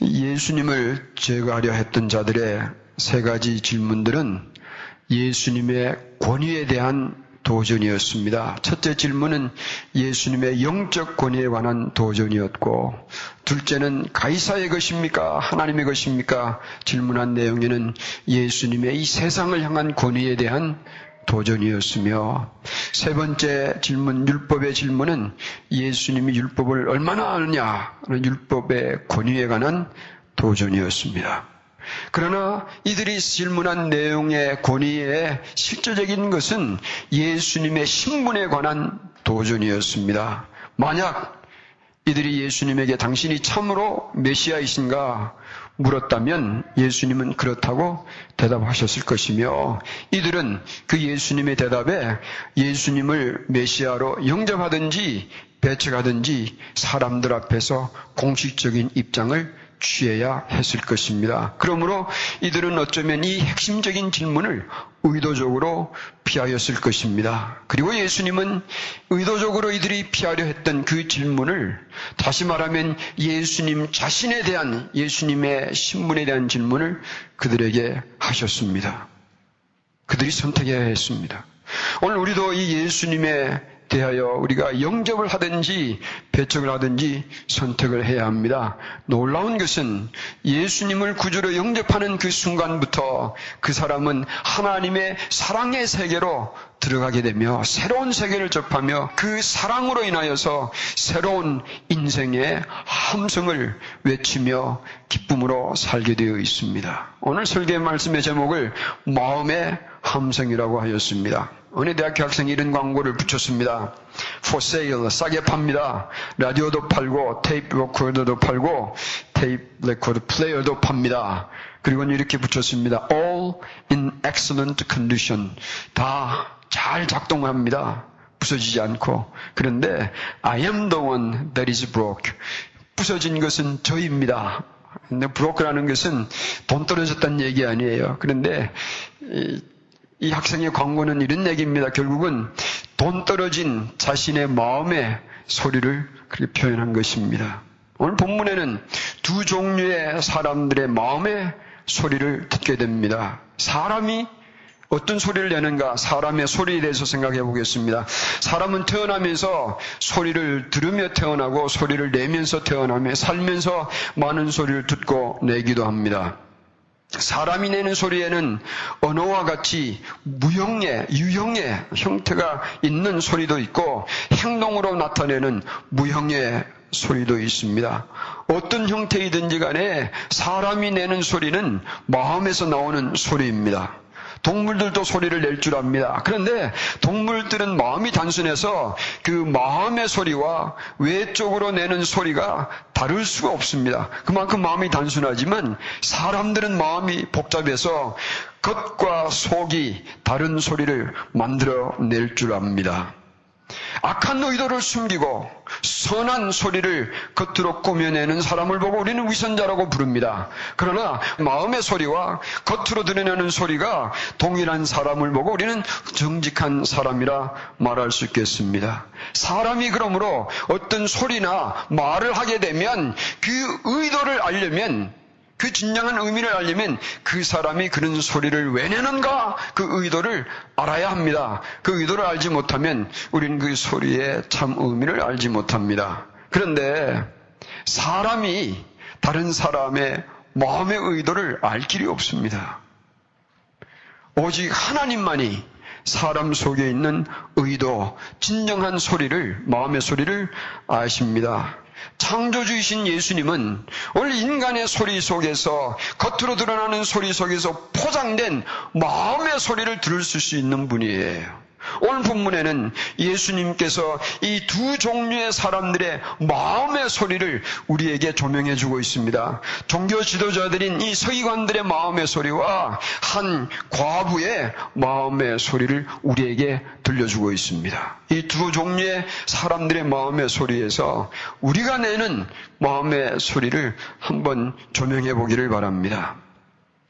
예수님을 제거하려 했던 자들의 세 가지 질문들은 예수님의 권위에 대한 도전이었습니다. 첫째 질문은 예수님의 영적 권위에 관한 도전이었고, 둘째는 가이사의 것입니까? 하나님의 것입니까? 질문한 내용에는 예수님의 이 세상을 향한 권위에 대한 도전이었으며, 세 번째 질문, 율법의 질문은 예수님이 율법을 얼마나 아느냐? 율법의 권위에 관한 도전이었습니다. 그러나 이들이 질문한 내용의 권위의 실질적인 것은 예수님의 신분에 관한 도전이었습니다. 만약 이들이 예수님에게 당신이 참으로 메시아이신가 물었다면 예수님은 그렇다고 대답하셨을 것이며 이들은 그 예수님의 대답에 예수님을 메시아로 영접하든지 배척하든지 사람들 앞에서 공식적인 입장을 취해야 했을 것입니다. 그러므로 이들은 어쩌면 이 핵심적인 질문을 의도적으로 피하였을 것입니다. 그리고 예수님은 의도적으로 이들이 피하려 했던 그 질문을 다시 말하면 예수님 자신에 대한 예수님의 신분에 대한 질문을 그들에게 하셨습니다. 그들이 선택해야 했습니다. 오늘 우리도 이 예수님의 대하여 우리가 영접을 하든지 배척을 하든지 선택을 해야 합니다. 놀라운 것은 예수님을 구주로 영접하는 그 순간부터 그 사람은 하나님의 사랑의 세계로 들어가게 되며 새로운 세계를 접하며 그 사랑으로 인하여서 새로운 인생의 함성을 외치며 기쁨으로 살게 되어 있습니다. 오늘 설교 말씀의 제목을 마음의 함성이라고 하였습니다. 어느 대학교 학생이 이런 광고를 붙였습니다. For sale, 싸게 팝니다. 라디오도 팔고, 테이프 레코더도 팔고, 테이프 레코더 플레이어도 팝니다. 그리고 이렇게 붙였습니다. All in excellent condition. 다 잘 작동합니다. 부서지지 않고. 그런데 I am the one that is broke. 부서진 것은 저입니다. 근데 브로크라는 것은 돈 떨어졌다는 얘기 아니에요. 그런데 이 학생의 광고는 이런 얘기입니다. 결국은 돈 떨어진 자신의 마음의 소리를 그렇게 표현한 것입니다. 오늘 본문에는 두 종류의 사람들의 마음의 소리를 듣게 됩니다. 사람이 어떤 소리를 내는가? 사람의 소리에 대해서 생각해 보겠습니다. 사람은 태어나면서 소리를 들으며 태어나고 소리를 내면서 태어나며 살면서 많은 소리를 듣고 내기도 합니다. 사람이 내는 소리에는 언어와 같이 무형의, 유형의 형태가 있는 소리도 있고 행동으로 나타내는 무형의 소리도 있습니다. 어떤 형태이든지 간에 사람이 내는 소리는 마음에서 나오는 소리입니다. 동물들도 소리를 낼 줄 압니다. 그런데 동물들은 마음이 단순해서 그 마음의 소리와 외적으로 내는 소리가 다를 수가 없습니다. 그만큼 마음이 단순하지만 사람들은 마음이 복잡해서 겉과 속이 다른 소리를 만들어 낼 줄 압니다. 악한 의도를 숨기고 선한 소리를 겉으로 꾸며내는 사람을 보고 우리는 위선자라고 부릅니다. 그러나 마음의 소리와 겉으로 드러내는 소리가 동일한 사람을 보고 우리는 정직한 사람이라 말할 수 있겠습니다. 사람이 그러므로 어떤 소리나 말을 하게 되면 그 의도를 알려면 그 진정한 의미를 알려면 그 사람이 그런 소리를 왜 내는가 그 의도를 알아야 합니다. 그 의도를 알지 못하면 우리는 그 소리의 참 의미를 알지 못합니다. 그런데 사람이 다른 사람의 마음의 의도를 알 길이 없습니다. 오직 하나님만이 사람 속에 있는 의도, 진정한 소리를, 마음의 소리를 아십니다. 창조주이신 예수님은 오늘 인간의 소리 속에서 겉으로 드러나는 소리 속에서 포장된 마음의 소리를 들을 수 있는 분이에요. 오늘 본문에는 예수님께서 이 두 종류의 사람들의 마음의 소리를 우리에게 조명해 주고 있습니다. 종교 지도자들인 이 서기관들의 마음의 소리와 한 과부의 마음의 소리를 우리에게 들려주고 있습니다. 이 두 종류의 사람들의 마음의 소리에서 우리가 내는 마음의 소리를 한번 조명해 보기를 바랍니다.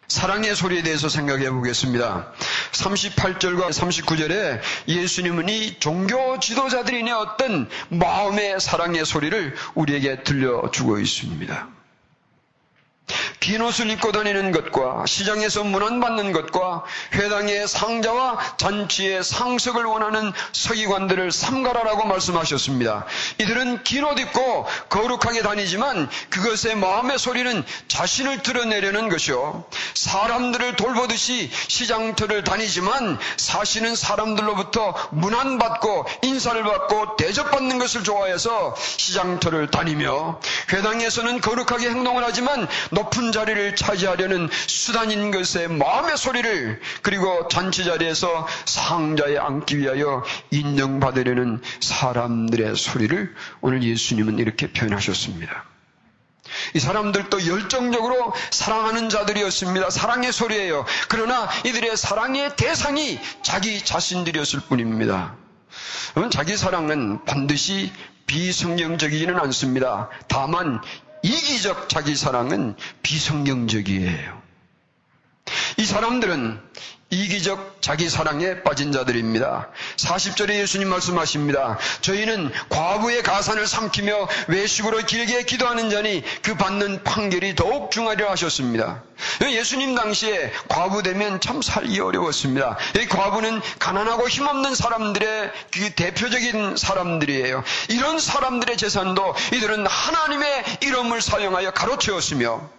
사랑의 소리에 대해서 생각해 보겠습니다. 38절과 39절에 예수님은 이 종교 지도자들이 내었던 마음의 사랑의 소리를 우리에게 들려주고 있습니다. 빈 옷을 입고 다니는 것과 시장에서 문안받는 것과 회당의 상자와 잔치의 상석을 원하는 서기관들을 삼가라라고 말씀하셨습니다. 이들은 긴 옷 입고 거룩하게 다니지만 그것의 마음의 소리는 자신을 드러내려는 것이요. 사람들을 돌보듯이 시장터를 다니지만 사실은 사람들로부터 문안받고 인사를 받고 대접받는 것을 좋아해서 시장터를 다니며 회당에서는 거룩하게 행동을 하지만 높은 자리를 차지하려는 수단인 것의 마음의 소리를 그리고 잔치 자리에서 상자에 앉기 위하여 인정받으려는 사람들의 소리를 오늘 예수님은 이렇게 표현하셨습니다. 이 사람들도 열정적으로 사랑하는 자들이었습니다. 사랑의 소리예요. 그러나 이들의 사랑의 대상이 자기 자신들이었을 뿐입니다. 자기 사랑은 반드시 비성경적이지는 않습니다. 다만 이기적 자기 사랑은 비성경적이에요. 이 사람들은 이기적 자기 사랑에 빠진 자들입니다. 40절에 예수님 말씀하십니다. 저희는 과부의 가산을 삼키며 외식으로 길게 기도하는 자니 그 받는 판결이 더욱 중하리라 하셨습니다. 예수님 당시에 과부 되면 참 살기 어려웠습니다. 이 과부는 가난하고 힘없는 사람들의 그 대표적인 사람들이에요. 이런 사람들의 재산도 이들은 하나님의 이름을 사용하여 가로채웠으며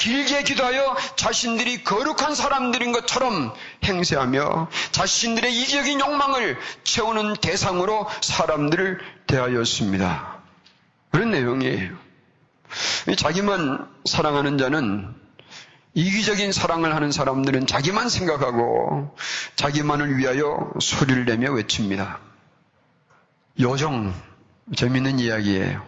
길게 기도하여 자신들이 거룩한 사람들인 것처럼 행세하며 자신들의 이기적인 욕망을 채우는 대상으로 사람들을 대하였습니다. 그런 내용이에요. 자기만 사랑하는 자는 이기적인 사랑을 하는 사람들은 자기만 생각하고 자기만을 위하여 소리를 내며 외칩니다. 요정, 재밌는 이야기예요.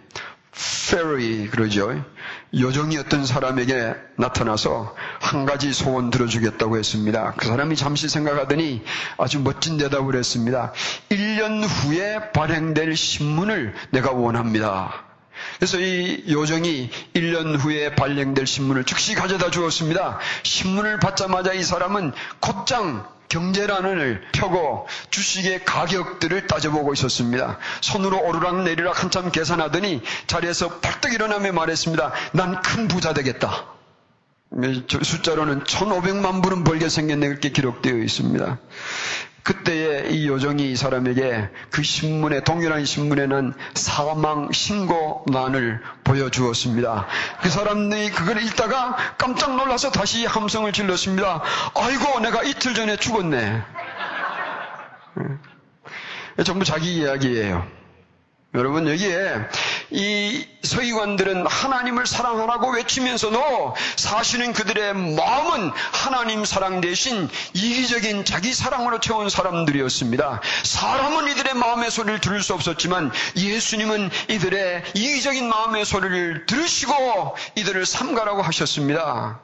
페리 그러죠. 요정이 어떤 사람에게 나타나서 한 가지 소원 들어주겠다고 했습니다. 그 사람이 잠시 생각하더니 아주 멋진 대답을 했습니다. 1년 후에 발행될 신문을 내가 원합니다. 그래서 이 요정이 1년 후에 발행될 신문을 즉시 가져다 주었습니다. 신문을 받자마자 이 사람은 곧장 경제란을 펴고 주식의 가격들을 따져보고 있었습니다. 손으로 오르락 내리락 한참 계산하더니 자리에서 벌떡 일어나며 말했습니다. 난 큰 부자 되겠다. 숫자로는 1500만 불은 벌게 생겼네 그렇게 기록되어 있습니다. 그때에 이 요정이 이 사람에게 그 신문에 동일한 신문에 는 사망 신고란을 보여주었습니다. 그 사람이 그걸 읽다가 깜짝 놀라서 다시 함성을 질렀습니다. 아이고 내가 이틀 전에 죽었네. 전부 자기 이야기예요. 여러분 여기에 이 서기관들은 하나님을 사랑하라고 외치면서도 사실은 그들의 마음은 하나님 사랑 대신 이기적인 자기 사랑으로 채운 사람들이었습니다. 사람은 이들의 마음의 소리를 들을 수 없었지만 예수님은 이들의 이기적인 마음의 소리를 들으시고 이들을 삼가라고 하셨습니다.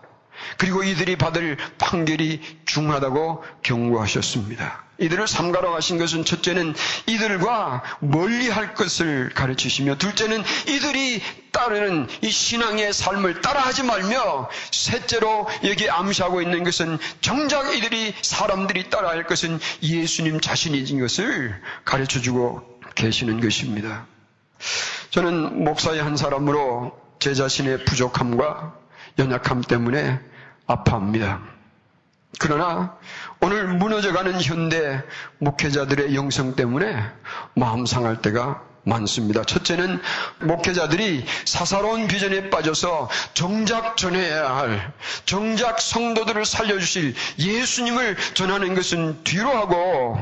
그리고 이들이 받을 판결이 중하다고 경고하셨습니다. 이들을 삼가러 가신 것은 첫째는 이들과 멀리 할 것을 가르치시며 둘째는 이들이 따르는 이 신앙의 삶을 따라하지 말며 셋째로 여기 암시하고 있는 것은 정작 이들이 사람들이 따라할 것은 예수님 자신이진 것을 가르쳐 주고 계시는 것입니다. 저는 목사의 한 사람으로 제 자신의 부족함과 연약함 때문에 아파합니다. 그러나 오늘 무너져가는 현대 목회자들의 영성 때문에 마음 상할 때가 많습니다. 첫째는 목회자들이 사사로운 비전에 빠져서 정작 전해야 할, 정작 성도들을 살려주실 예수님을 전하는 것은 뒤로 하고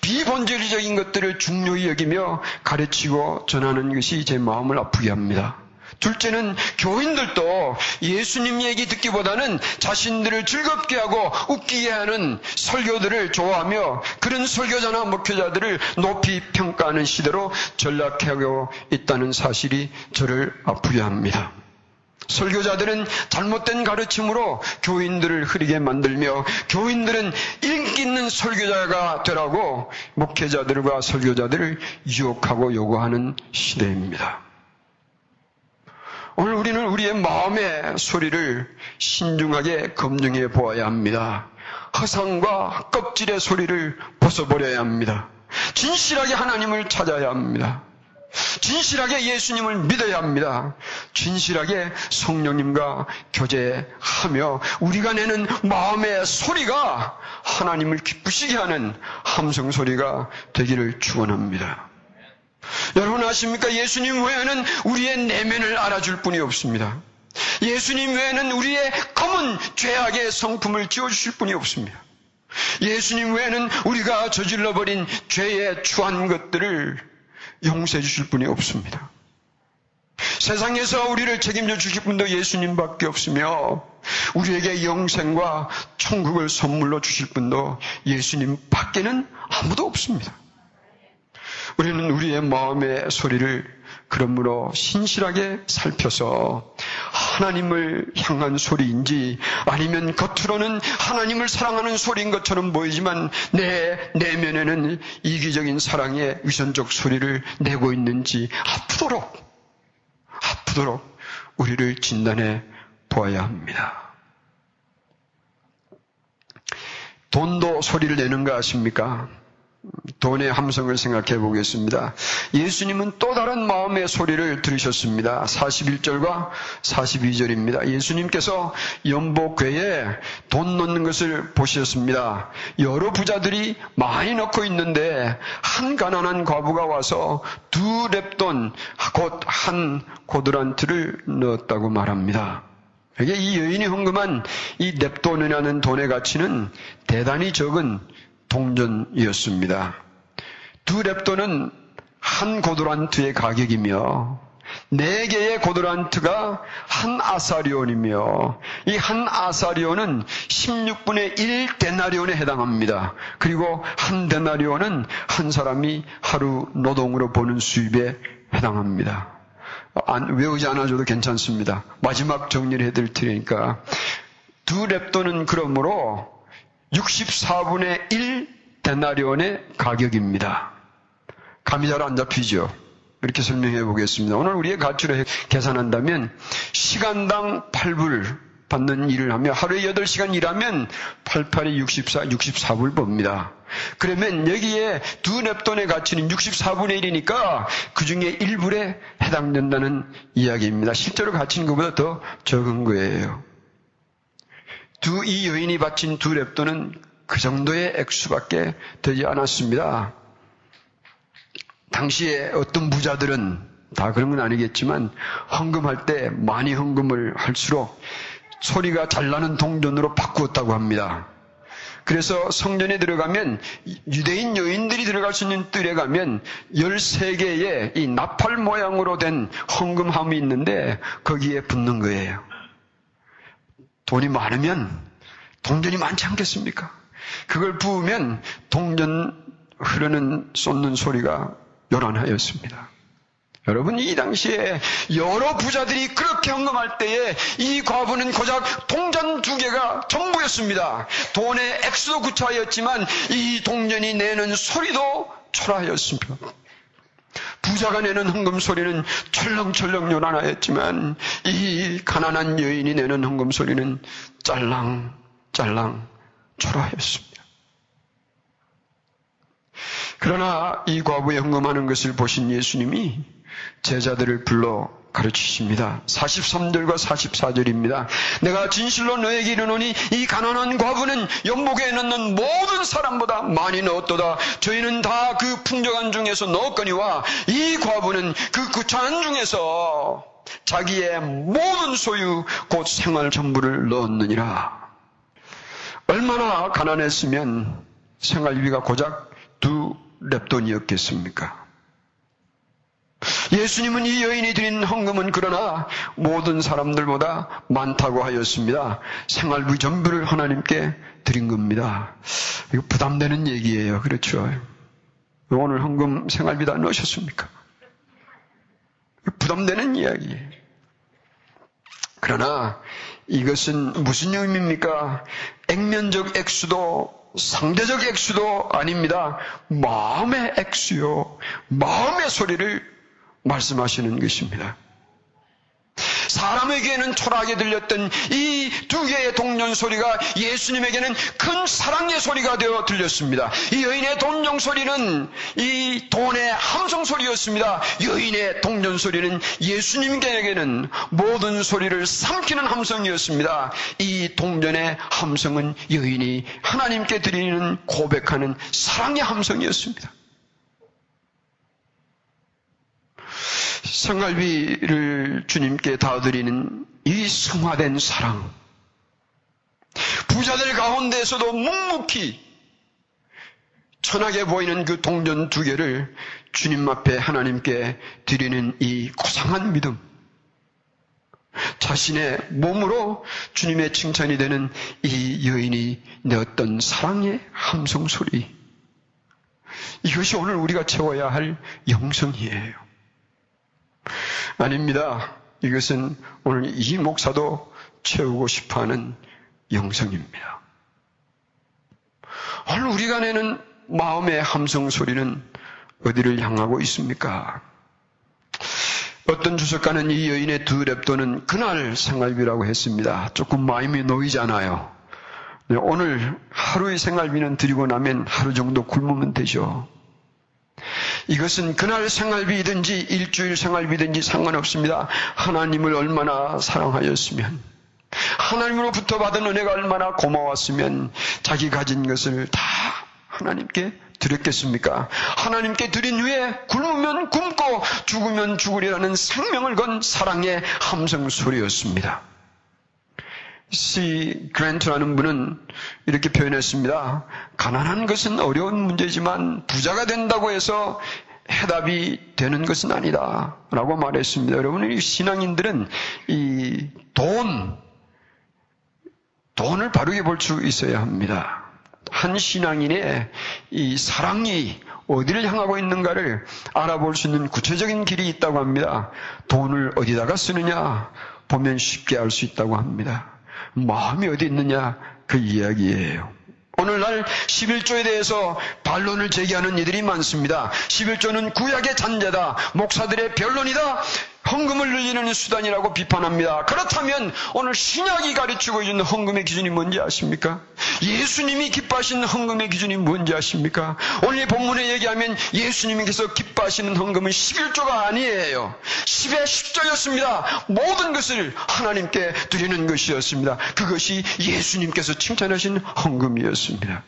비본질적인 것들을 중요히 여기며 가르치고 전하는 것이 제 마음을 아프게 합니다. 둘째는 교인들도 예수님 얘기 듣기보다는 자신들을 즐겁게 하고 웃기게 하는 설교들을 좋아하며 그런 설교자나 목회자들을 높이 평가하는 시대로 전락하고 있다는 사실이 저를 아프게 합니다. 설교자들은 잘못된 가르침으로 교인들을 흐리게 만들며 교인들은 인기 있는 설교자가 되라고 목회자들과 설교자들을 유혹하고 요구하는 시대입니다. 오늘 우리는 우리의 마음의 소리를 신중하게 검증해 보아야 합니다. 허상과 껍질의 소리를 벗어버려야 합니다. 진실하게 하나님을 찾아야 합니다. 진실하게 예수님을 믿어야 합니다. 진실하게 성령님과 교제하며 우리가 내는 마음의 소리가 하나님을 기쁘시게 하는 함성 소리가 되기를 축원합니다. 여러분 아십니까? 예수님 외에는 우리의 내면을 알아줄 분이 없습니다. 예수님 외에는 우리의 검은 죄악의 성품을 지워주실 분이 없습니다. 예수님 외에는 우리가 저질러버린 죄의 추한 것들을 용서해 주실 분이 없습니다. 세상에서 우리를 책임져 주실 분도 예수님밖에 없으며 우리에게 영생과 천국을 선물로 주실 분도 예수님 밖에는 아무도 없습니다. 우리는 우리의 마음의 소리를 그러므로 신실하게 살펴서 하나님을 향한 소리인지 아니면 겉으로는 하나님을 사랑하는 소리인 것처럼 보이지만 내 내면에는 이기적인 사랑의 위선적 소리를 내고 있는지 아프도록 아프도록 우리를 진단해 보아야 합니다. 돈도 소리를 내는가 아십니까? 돈의 함성을 생각해 보겠습니다. 예수님은 또 다른 마음의 소리를 들으셨습니다. 41절과 42절입니다. 예수님께서 연복궤에 돈 넣는 것을 보셨습니다. 여러 부자들이 많이 넣고 있는데 한 가난한 과부가 와서 두 랩돈 곧 한 고드란트를 넣었다고 말합니다. 이게 이 여인이 헌금한 이 냅돈이라는 돈의 가치는 대단히 적은 동전이었습니다. 두 랩돈은 한 고도란트의 가격이며 네 개의 고도란트가 한 아사리온이며 이 한 아사리온은 16분의 1 데나리온에 해당합니다. 그리고 한 데나리온은 한 사람이 하루 노동으로 버는 수입에 해당합니다. 안, 외우지 않아줘도 괜찮습니다. 마지막 정리를 해드릴 테니까 두 랩돈은 그러므로 64분의 1 데나리온의 가격입니다. 감이 잘 안 잡히죠? 이렇게 설명해 보겠습니다. 오늘 우리의 가치로 계산한다면 시간당 8불 받는 일을 하며 하루에 8시간 일하면 88이 64, 64불 법니다. 그러면 여기에 두 랩돈의 가치는 64분의 1이니까 그 중에 1불에 해당된다는 이야기입니다. 실제로 가치는 것보다 더 적은 거예요. 두, 이 여인이 바친 두 랩돈은 그 정도의 액수밖에 되지 않았습니다. 당시에 어떤 부자들은 다 그런 건 아니겠지만 헌금할 때 많이 헌금을 할수록 소리가 잘 나는 동전으로 바꾸었다고 합니다. 그래서 성전에 들어가면 유대인 여인들이 들어갈 수 있는 뜰에 가면 13개의 이 나팔 모양으로 된 헌금함이 있는데 거기에 붙는 거예요. 돈이 많으면 동전이 많지 않겠습니까? 그걸 부으면 동전 흐르는 쏟는 소리가 요란하였습니다. 여러분 이 당시에 여러 부자들이 그렇게 헌금할 때에 이 과부는 고작 동전 두 개가 전부였습니다. 돈의 액수도 구차하였지만 이 동전이 내는 소리도 초라하였습니다. 부자가 내는 헌금 소리는 철렁철렁 요란하였지만 이 가난한 여인이 내는 헌금 소리는 짤랑짤랑 초라하였습니다. 그러나 이 과부의 헌금하는 것을 보신 예수님이 제자들을 불러 가르치십니다. 43절과 44절입니다. 내가 진실로 너에게 이르노니 이 가난한 과부는 연복에 넣는 모든 사람보다 많이 넣었도다. 저희는 다 그 풍족한 중에서 넣었거니와 이 과부는 그 구차한 중에서 자기의 모든 소유 곧 생활 전부를 넣었느니라. 얼마나 가난했으면 생활비가 고작 두 랩돈이었겠습니까? 예수님은 이 여인이 드린 헌금은 그러나 모든 사람들보다 많다고 하였습니다. 생활비 전부를 하나님께 드린 겁니다. 이거 부담되는 얘기예요. 그렇죠? 오늘 헌금 생활비 다 넣으셨습니까? 부담되는 이야기예요. 그러나 이것은 무슨 의미입니까? 액면적 액수도 상대적 액수도 아닙니다. 마음의 액수요. 마음의 소리를 말씀하시는 것입니다. 사람에게는 초라하게 들렸던 이 두 개의 동전 소리가 예수님에게는 큰 사랑의 소리가 되어 들렸습니다. 이 여인의 동전 소리는 이 돈의 함성 소리였습니다. 여인의 동전 소리는 예수님에게는 모든 소리를 삼키는 함성이었습니다. 이 동전의 함성은 여인이 하나님께 드리는 고백하는 사랑의 함성이었습니다. 성갈비를 주님께 다 드리는 이 성화된 사랑. 부자들 가운데서도 묵묵히 천하게 보이는 그 동전 두 개를 주님 앞에 하나님께 드리는 이 고상한 믿음. 자신의 몸으로 주님의 칭찬이 되는 이 여인이 내었던 사랑의 함성 소리. 이것이 오늘 우리가 채워야 할 영성이에요. 아닙니다. 이것은 오늘 이 목사도 채우고 싶어 하는 영성입니다. 오늘 우리가 내는 마음의 함성 소리는 어디를 향하고 있습니까? 어떤 주석가는 이 여인의 두 랩도는 그날 생활비라고 했습니다. 조금 마음이 놓이잖아요. 네, 오늘 하루의 생활비는 드리고 나면 하루 정도 굶으면 되죠. 이것은 그날 생활비든지 일주일 생활비든지 상관없습니다. 하나님을 얼마나 사랑하였으면 하나님으로부터 받은 은혜가 얼마나 고마웠으면 자기 가진 것을 다 하나님께 드렸겠습니까? 하나님께 드린 후에 굶으면 굶고 죽으면 죽으리라는 생명을 건 사랑의 함성 소리였습니다. C. 그랜트라는 분은 이렇게 표현했습니다. 가난한 것은 어려운 문제지만 부자가 된다고 해서 해답이 되는 것은 아니다. 라고 말했습니다. 여러분, 이 신앙인들은 이 돈, 돈을 바르게 볼 수 있어야 합니다. 한 신앙인의 이 사랑이 어디를 향하고 있는가를 알아볼 수 있는 구체적인 길이 있다고 합니다. 돈을 어디다가 쓰느냐 보면 쉽게 알 수 있다고 합니다. 마음이 어디 있느냐 그 이야기예요. 오늘날 11조에 대해서 반론을 제기하는 이들이 많습니다. 11조는 구약의 잔재다. 목사들의 변론이다. 헌금을 늘리는 수단이라고 비판합니다. 그렇다면 오늘 신약이 가르치고 있는 헌금의 기준이 뭔지 아십니까? 예수님이 기뻐하시는 헌금의 기준이 뭔지 아십니까? 오늘 본문에 얘기하면 예수님께서 기뻐하시는 헌금은 11조가 아니에요. 10의 10조였습니다. 모든 것을 하나님께 드리는 것이었습니다. 그것이 예수님께서 칭찬하신 헌금이었습니다.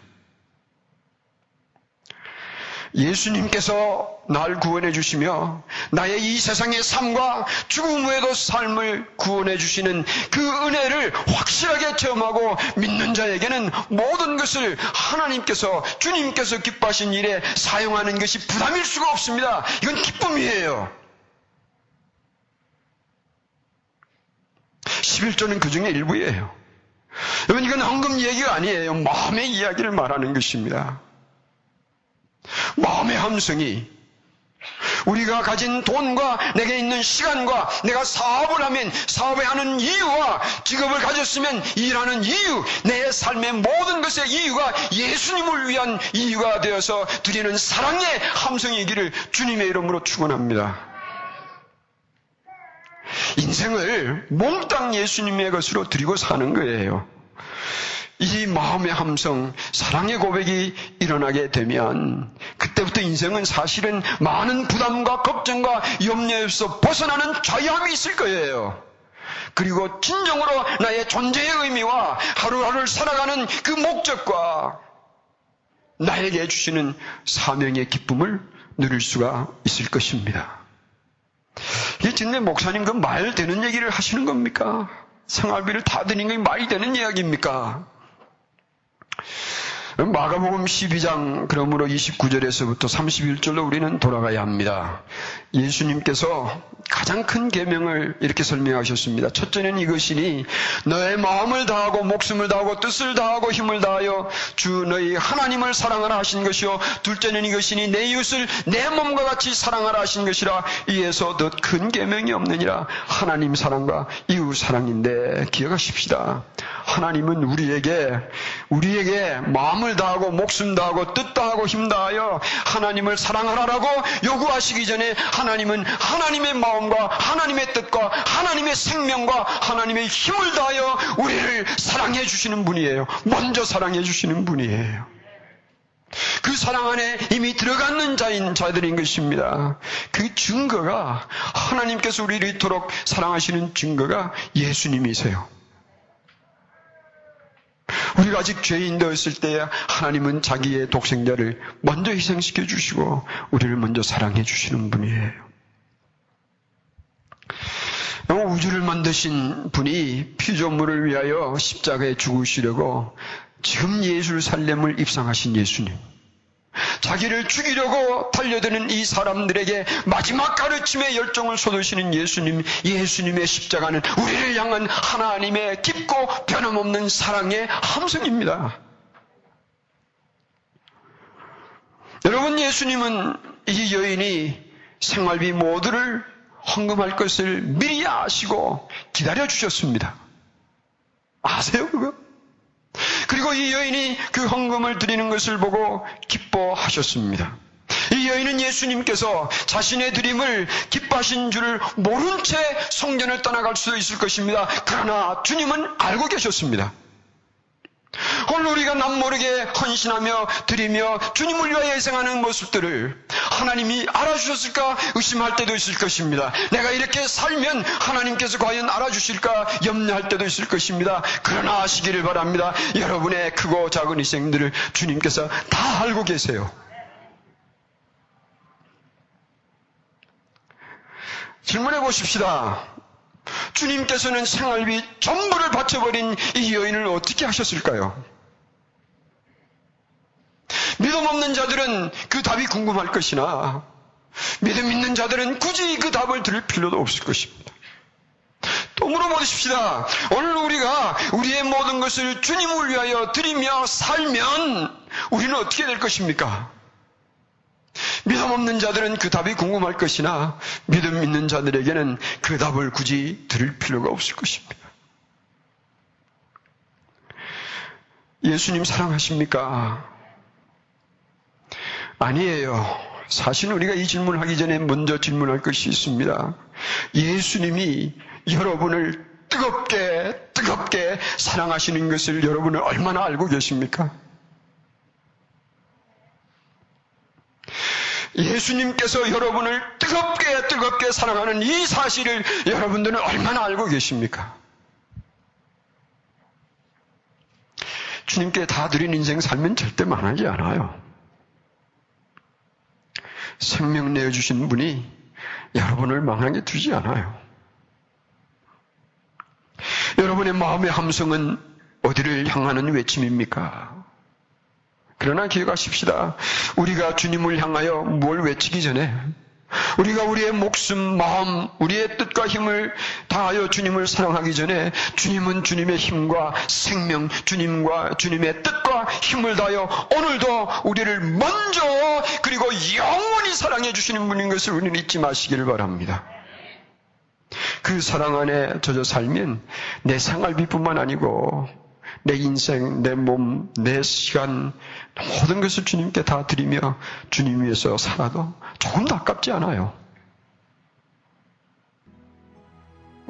예수님께서 날 구원해 주시며 나의 이 세상의 삶과 죽음 후에도 삶을 구원해 주시는 그 은혜를 확실하게 체험하고 믿는 자에게는 모든 것을 하나님께서 주님께서 기뻐하신 일에 사용하는 것이 부담일 수가 없습니다. 이건 기쁨이에요. 11조는 그 중에 일부예요. 여러분 이건 헌금 얘기가 아니에요. 마음의 이야기를 말하는 것입니다. 마음의 함성이 우리가 가진 돈과 내게 있는 시간과 내가 사업을 하면 사업을 하는 이유와 직업을 가졌으면 일하는 이유, 내 삶의 모든 것의 이유가 예수님을 위한 이유가 되어서 드리는 사랑의 함성이기를 주님의 이름으로 축원합니다. 인생을 몽땅 예수님의 것으로 드리고 사는 거예요. 이 마음의 함성, 사랑의 고백이 일어나게 되면 그때부터 인생은 사실은 많은 부담과 걱정과 염려에서 벗어나는 자유함이 있을 거예요. 그리고 진정으로 나의 존재의 의미와 하루하루를 살아가는 그 목적과 나에게 주시는 사명의 기쁨을 누릴 수가 있을 것입니다. 이게 진짜 목사님 그 말 되는 얘기를 하시는 겁니까? 생활비를 다 드린 게 말이 되는 이야기입니까? 마가복음 12장 그러므로 29절에서부터 31절로 우리는 돌아가야 합니다. 예수님께서 가장 큰 계명을 이렇게 설명하셨습니다. 첫째는 이것이니 너의 마음을 다하고 목숨을 다하고 뜻을 다하고 힘을 다하여 주 너희 하나님을 사랑하라 하신 것이요 둘째는 이것이니 내 이웃을 내 몸과 같이 사랑하라 하신 것이라 이에서 더 큰 계명이 없느니라 하나님 사랑과 이웃 사랑인데 기억하십시다. 하나님은 우리에게 우리에게 마음을 다하고 목숨 다하고 뜻 다하고 힘 다하여 하나님을 사랑하라라고 요구하시기 전에 하나님은 하나님의 마음과 하나님의 뜻과 하나님의 생명과 하나님의 힘을 다하여 우리를 사랑해 주시는 분이에요. 먼저 사랑해 주시는 분이에요. 그 사랑 안에 이미 들어가는 자인 자들인 것입니다. 그 증거가 하나님께서 우리를 이토록 사랑하시는 증거가 예수님이세요. 우리가 아직 죄인 되었을 때 하나님은 자기의 독생자를 먼저 희생시켜 주시고 우리를 먼저 사랑해 주시는 분이에요. 우주를 만드신 분이 피조물을 위하여 십자가에 죽으시려고 지금 예술살렘을 입상하신 예수님. 자기를 죽이려고 달려드는 이 사람들에게 마지막 가르침의 열정을 쏟으시는 예수님, 예수님의 십자가는 우리를 향한 하나님의 깊고 변함없는 사랑의 함성입니다. 여러분, 예수님은 이 여인이 생활비 모두를 헌금할 것을 미리 아시고 기다려 주셨습니다. 아세요, 그거? 그리고 이 여인이 그 헌금을 드리는 것을 보고 기뻐하셨습니다. 이 여인은 예수님께서 자신의 드림을 기뻐하신 줄을 모른 채 성전을 떠나갈 수도 있을 것입니다. 그러나 주님은 알고 계셨습니다. 오늘 우리가 남 모르게 헌신하며 드리며 주님을 위하여 희생하는 모습들을 하나님이 알아주셨을까 의심할 때도 있을 것입니다. 내가 이렇게 살면 하나님께서 과연 알아주실까 염려할 때도 있을 것입니다. 그러나 아시기를 바랍니다. 여러분의 크고 작은 희생들을 주님께서 다 알고 계세요. 질문해 보십시다. 주님께서는 생활비 전부를 바쳐버린 이 여인을 어떻게 하셨을까요? 믿음 없는 자들은 그 답이 궁금할 것이나 믿음 있는 자들은 굳이 그 답을 들을 필요도 없을 것입니다. 또 물어보십시다. 오늘 우리가 우리의 모든 것을 주님을 위하여 드리며 살면 우리는 어떻게 될 것입니까? 믿음 없는 자들은 그 답이 궁금할 것이나 믿음 있는 자들에게는 그 답을 굳이 들을 필요가 없을 것입니다. 예수님 사랑하십니까? 아니에요. 사실 우리가 이 질문을 하기 전에 먼저 질문할 것이 있습니다. 예수님이 여러분을 뜨겁게, 뜨겁게 사랑하시는 것을 여러분은 얼마나 알고 계십니까? 예수님께서 여러분을 뜨겁게 뜨겁게 사랑하는 이 사실을 여러분들은 얼마나 알고 계십니까? 주님께 다 드린 인생 살면 절대 망하지 않아요. 생명 내어주신 분이 여러분을 망하게 두지 않아요. 여러분의 마음의 함성은 어디를 향하는 외침입니까? 그러나 기억하십시다. 우리가 주님을 향하여 뭘 외치기 전에 우리가 우리의 목숨, 마음, 우리의 뜻과 힘을 다하여 주님을 사랑하기 전에 주님은 주님의 힘과 생명, 주님과 주님의 뜻과 힘을 다하여 오늘도 우리를 먼저 그리고 영원히 사랑해 주시는 분인 것을 우리는 잊지 마시기를 바랍니다. 그 사랑 안에 젖어 살면 내 생활비뿐만 아니고 내 인생, 내 몸, 내 시간, 모든 것을 주님께 다 드리며 주님 위해서 살아도 조금도 아깝지 않아요.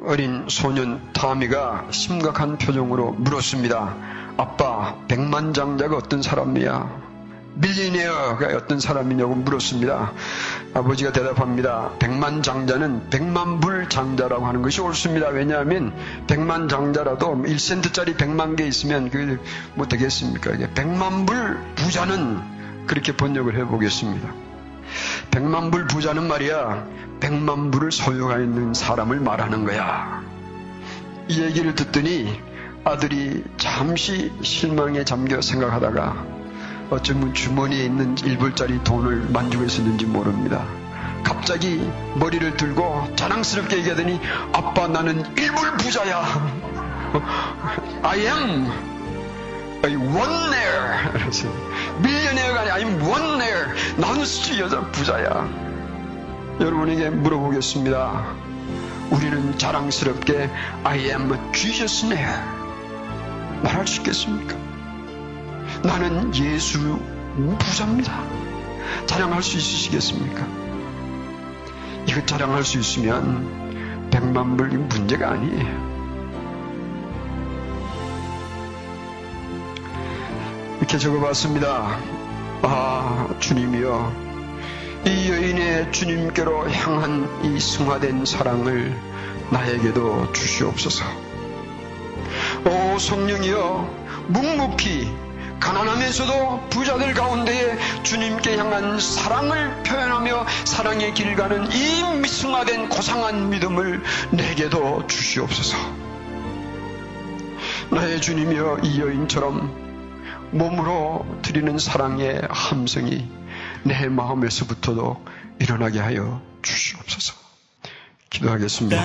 어린 소년 타미가 심각한 표정으로 물었습니다. 아빠, 백만장자가 어떤 사람이야? 밀리네어가 어떤 사람이냐고 물었습니다. 아버지가 대답합니다. 백만 장자는 백만 불 장자라고 하는 것이 옳습니다. 왜냐하면 백만 장자라도 1센트짜리 백만 개 있으면 그게 뭐 되겠습니까? 백만 불 부자는 그렇게 번역을 해보겠습니다. 백만 불 부자는 말이야 백만 불을 소유하고 있는 사람을 말하는 거야. 이 얘기를 듣더니 아들이 잠시 실망에 잠겨 생각하다가 어쩌면 주머니에 있는 1불짜리 돈을 만지고 있었는지 모릅니다. 갑자기 머리를 들고 자랑스럽게 얘기하더니 아빠 나는 1불 부자야. I am one there. 밀리언네어가 아니라 I'm one there. 나는 수지 여자 부자야. 여러분에게 물어보겠습니다. 우리는 자랑스럽게 I am a Jesus there. 말할 수 있겠습니까? 나는 예수 부자입니다. 자랑할 수 있으시겠습니까? 이것 자랑할 수 있으면 백만 불 문제가 아니에요. 이렇게 적어봤습니다. 아, 주님이여, 이 여인의 주님께로 향한 이 승화된 사랑을 나에게도 주시옵소서. 오, 성령이여, 묵묵히 가난하면서도 부자들 가운데에 주님께 향한 사랑을 표현하며 사랑의 길 가는 이 미승화된 고상한 믿음을 내게도 주시옵소서. 나의 주님이여 이 여인처럼 몸으로 드리는 사랑의 함성이 내 마음에서부터도 일어나게 하여 주시옵소서. 기도하겠습니다.